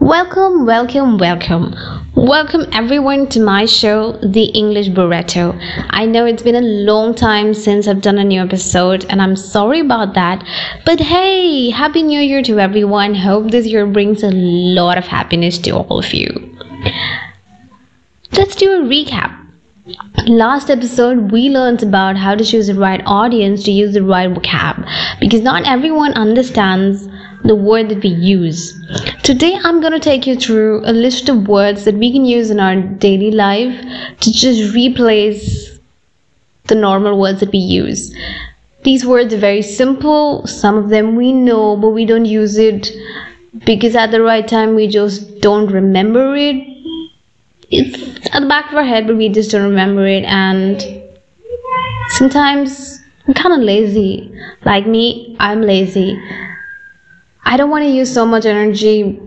Welcome, welcome, welcome. Welcome everyone to my show, The English Burrito. I know it's been a long time since I've done a new episode, and I'm sorry about that. But hey, Happy New Year to everyone. Hope this year brings a lot of happiness to all of you. Let's do a recap. Last episode, we learned about how to choose the right audience to use the right vocab because not everyone understands the word that we use. Today, I'm going to take you through a list of words that we can use in our daily life to just replace the normal words that we use. These words are very simple, some of them we know, but we don't use it because at the right time we just don't remember it it's at the back of our head, but we just don't remember it. And sometimes I'm kind of lazy. Like me, I'm lazy. I don't want to use so much energy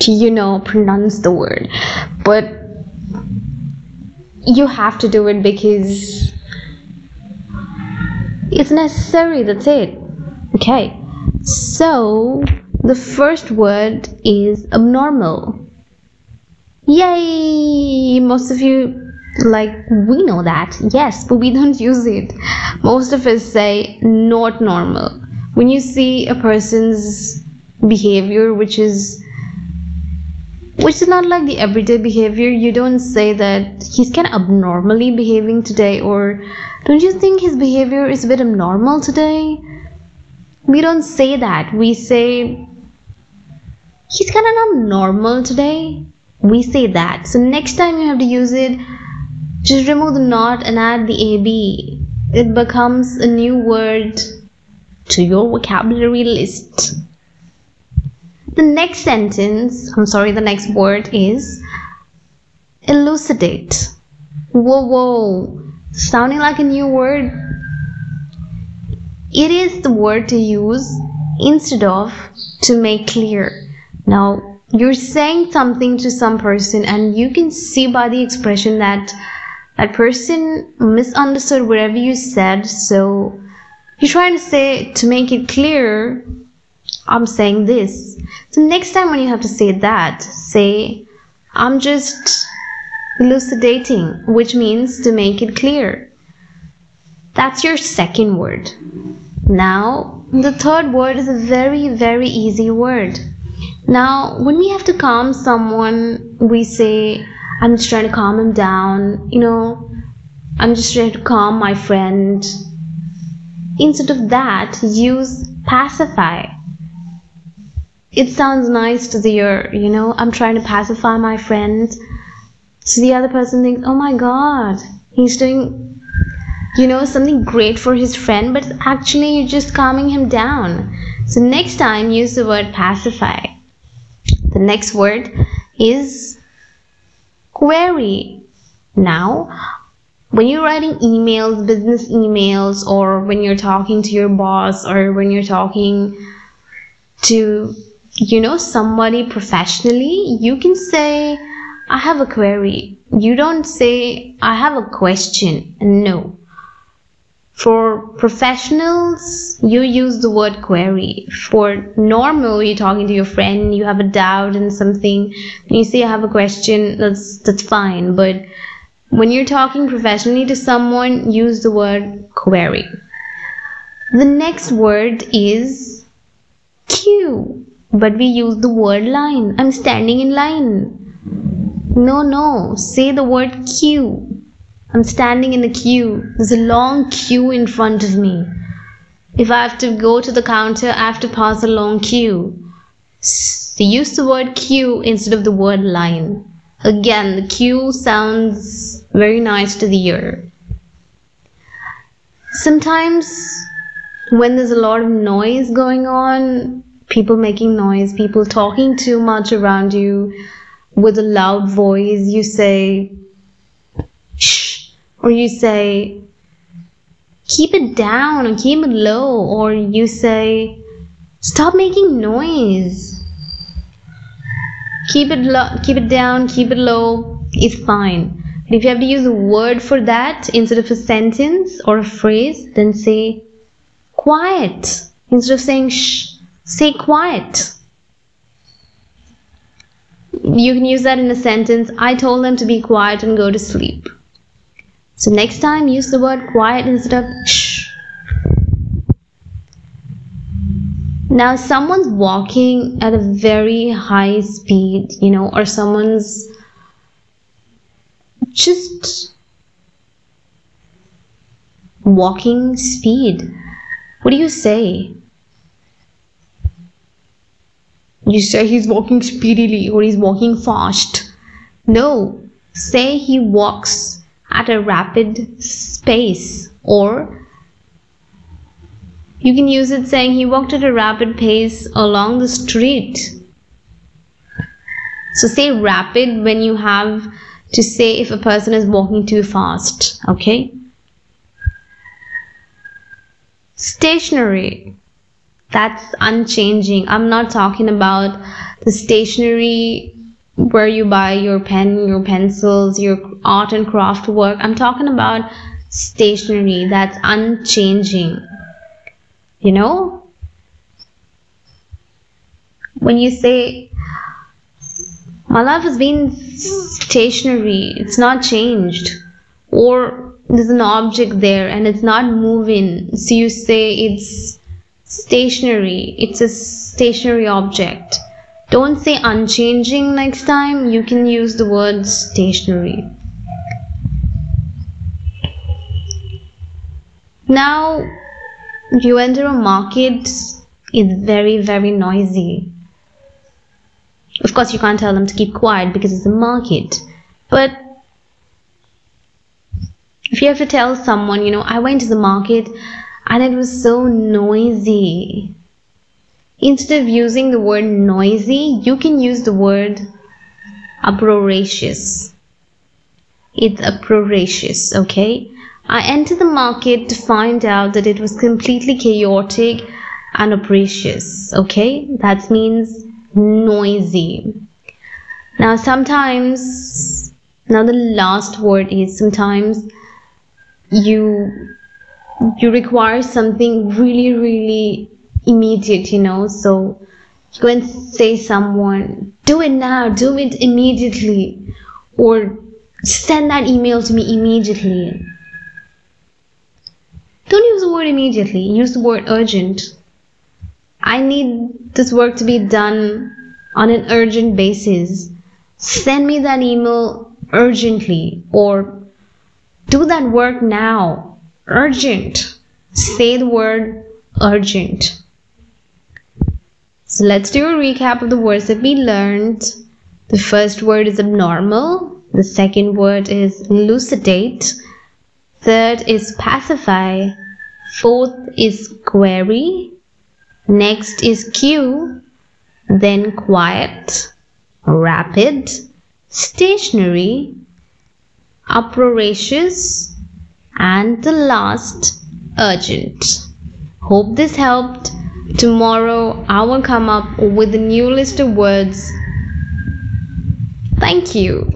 to, you know, pronounce the word. But you have to do it because it's necessary. That's it. Okay. So the first word is abnormal. Yay! Most of you, like, we know that, yes, but we don't use it. Most of us say not normal. When you see a person's behavior which is which is not like the everyday behavior, you don't say that he's kind of abnormally behaving today, or don't you think his behavior is a bit abnormal today? We don't say that. We say he's kind of not normal today we say that so next time you have to use it just remove the not and add the ab it becomes a new word to your vocabulary list. The next sentence i'm sorry the next word is elucidate. Whoa whoa. Sounding like a new word. It is the word to use instead of to make clear. Now you're saying something to some person and you can see by the expression that that person misunderstood whatever you said so you're trying to say to make it clear i'm saying this. So next time when you have to say that say i'm just elucidating which means to make it clear. That's your second word. Now the third word is a very very easy word. Now, when we have to calm someone, we say, I'm just trying to calm him down, you know, I'm just trying to calm my friend. Instead of that, use pacify. It sounds nice to the ear, you know, I'm trying to pacify my friend. So the other person thinks, oh my god, he's doing, you know, something great for his friend, but actually you're just calming him down. So next time, use the word pacify. The next word is query. Now, when you're writing emails, business emails, or when you're talking to your boss, or when you're talking to, you know, somebody professionally, you can say, I have a query. You don't say, I have a question. No. For professionals, you use the word query. For normal, you're talking to your friend, you have a doubt and something, and you say I have a question, that's that's fine. But when you're talking professionally to someone, use the word query. The next word is queue, but we use the word line. I'm standing in line. No, no, say the word queue. I'm standing in a queue. There's a long queue in front of me. If I have to go to the counter, I have to pass a long queue. So use the word queue instead of the word line. Again, the queue sounds very nice to the ear. Sometimes when there's a lot of noise going on, people making noise, people talking too much around you with a loud voice, you say, shh, or you say keep it down or keep it low or you say stop making noise keep it low keep it down keep it low it's fine but if you have to use a word for that instead of a sentence or a phrase then say quiet instead of saying shh say quiet you can use that in a sentence I told them to be quiet and go to sleep. So next time use the word quiet instead of shh. Now someone's walking at a very high speed, you know, or someone's just walking speed. What do you say? You say he's walking speedily or he's walking fast. No, say he walks at a rapid pace or you can use it saying he walked at a rapid pace along the street. So say rapid when you have to say if a person is walking too fast, okay? Stationary. that's unchanging. I'm not talking about the stationery where you buy your pen, your pencils, your art and craft work. I'm talking about stationary that's unchanging. You know? When you say, my life has been stationary, it's not changed. Or there's an object there and it's not moving. So you say it's stationary it's a stationary object don't say unchanging next time you can use the word stationary now you enter a market it's very very noisy of course you can't tell them to keep quiet because it's a market but if you have to tell someone you know i went to the market and it was so noisy. Instead of using the word noisy, you can use the word uproarious. It's uproarious, okay? I entered the market to find out that it was completely chaotic and uproarious, okay? That means noisy. Now, sometimes, now the last word is sometimes you you require something really really immediate you know so you go and say someone do it now do it immediately or send that email to me immediately don't use the word immediately use the word urgent i need this work to be done on an urgent basis send me that email urgently or do that work now urgent. Say the word urgent. So let's do a recap of the words that we learned. The first word is abnormal. The second word is elucidate. Third is pacify. Fourth is query. Next is queue. Then quiet, rapid, stationary, uproarious, and the last urgent. Hope this helped. Tomorrow I will come up with a new list of words. Thank you.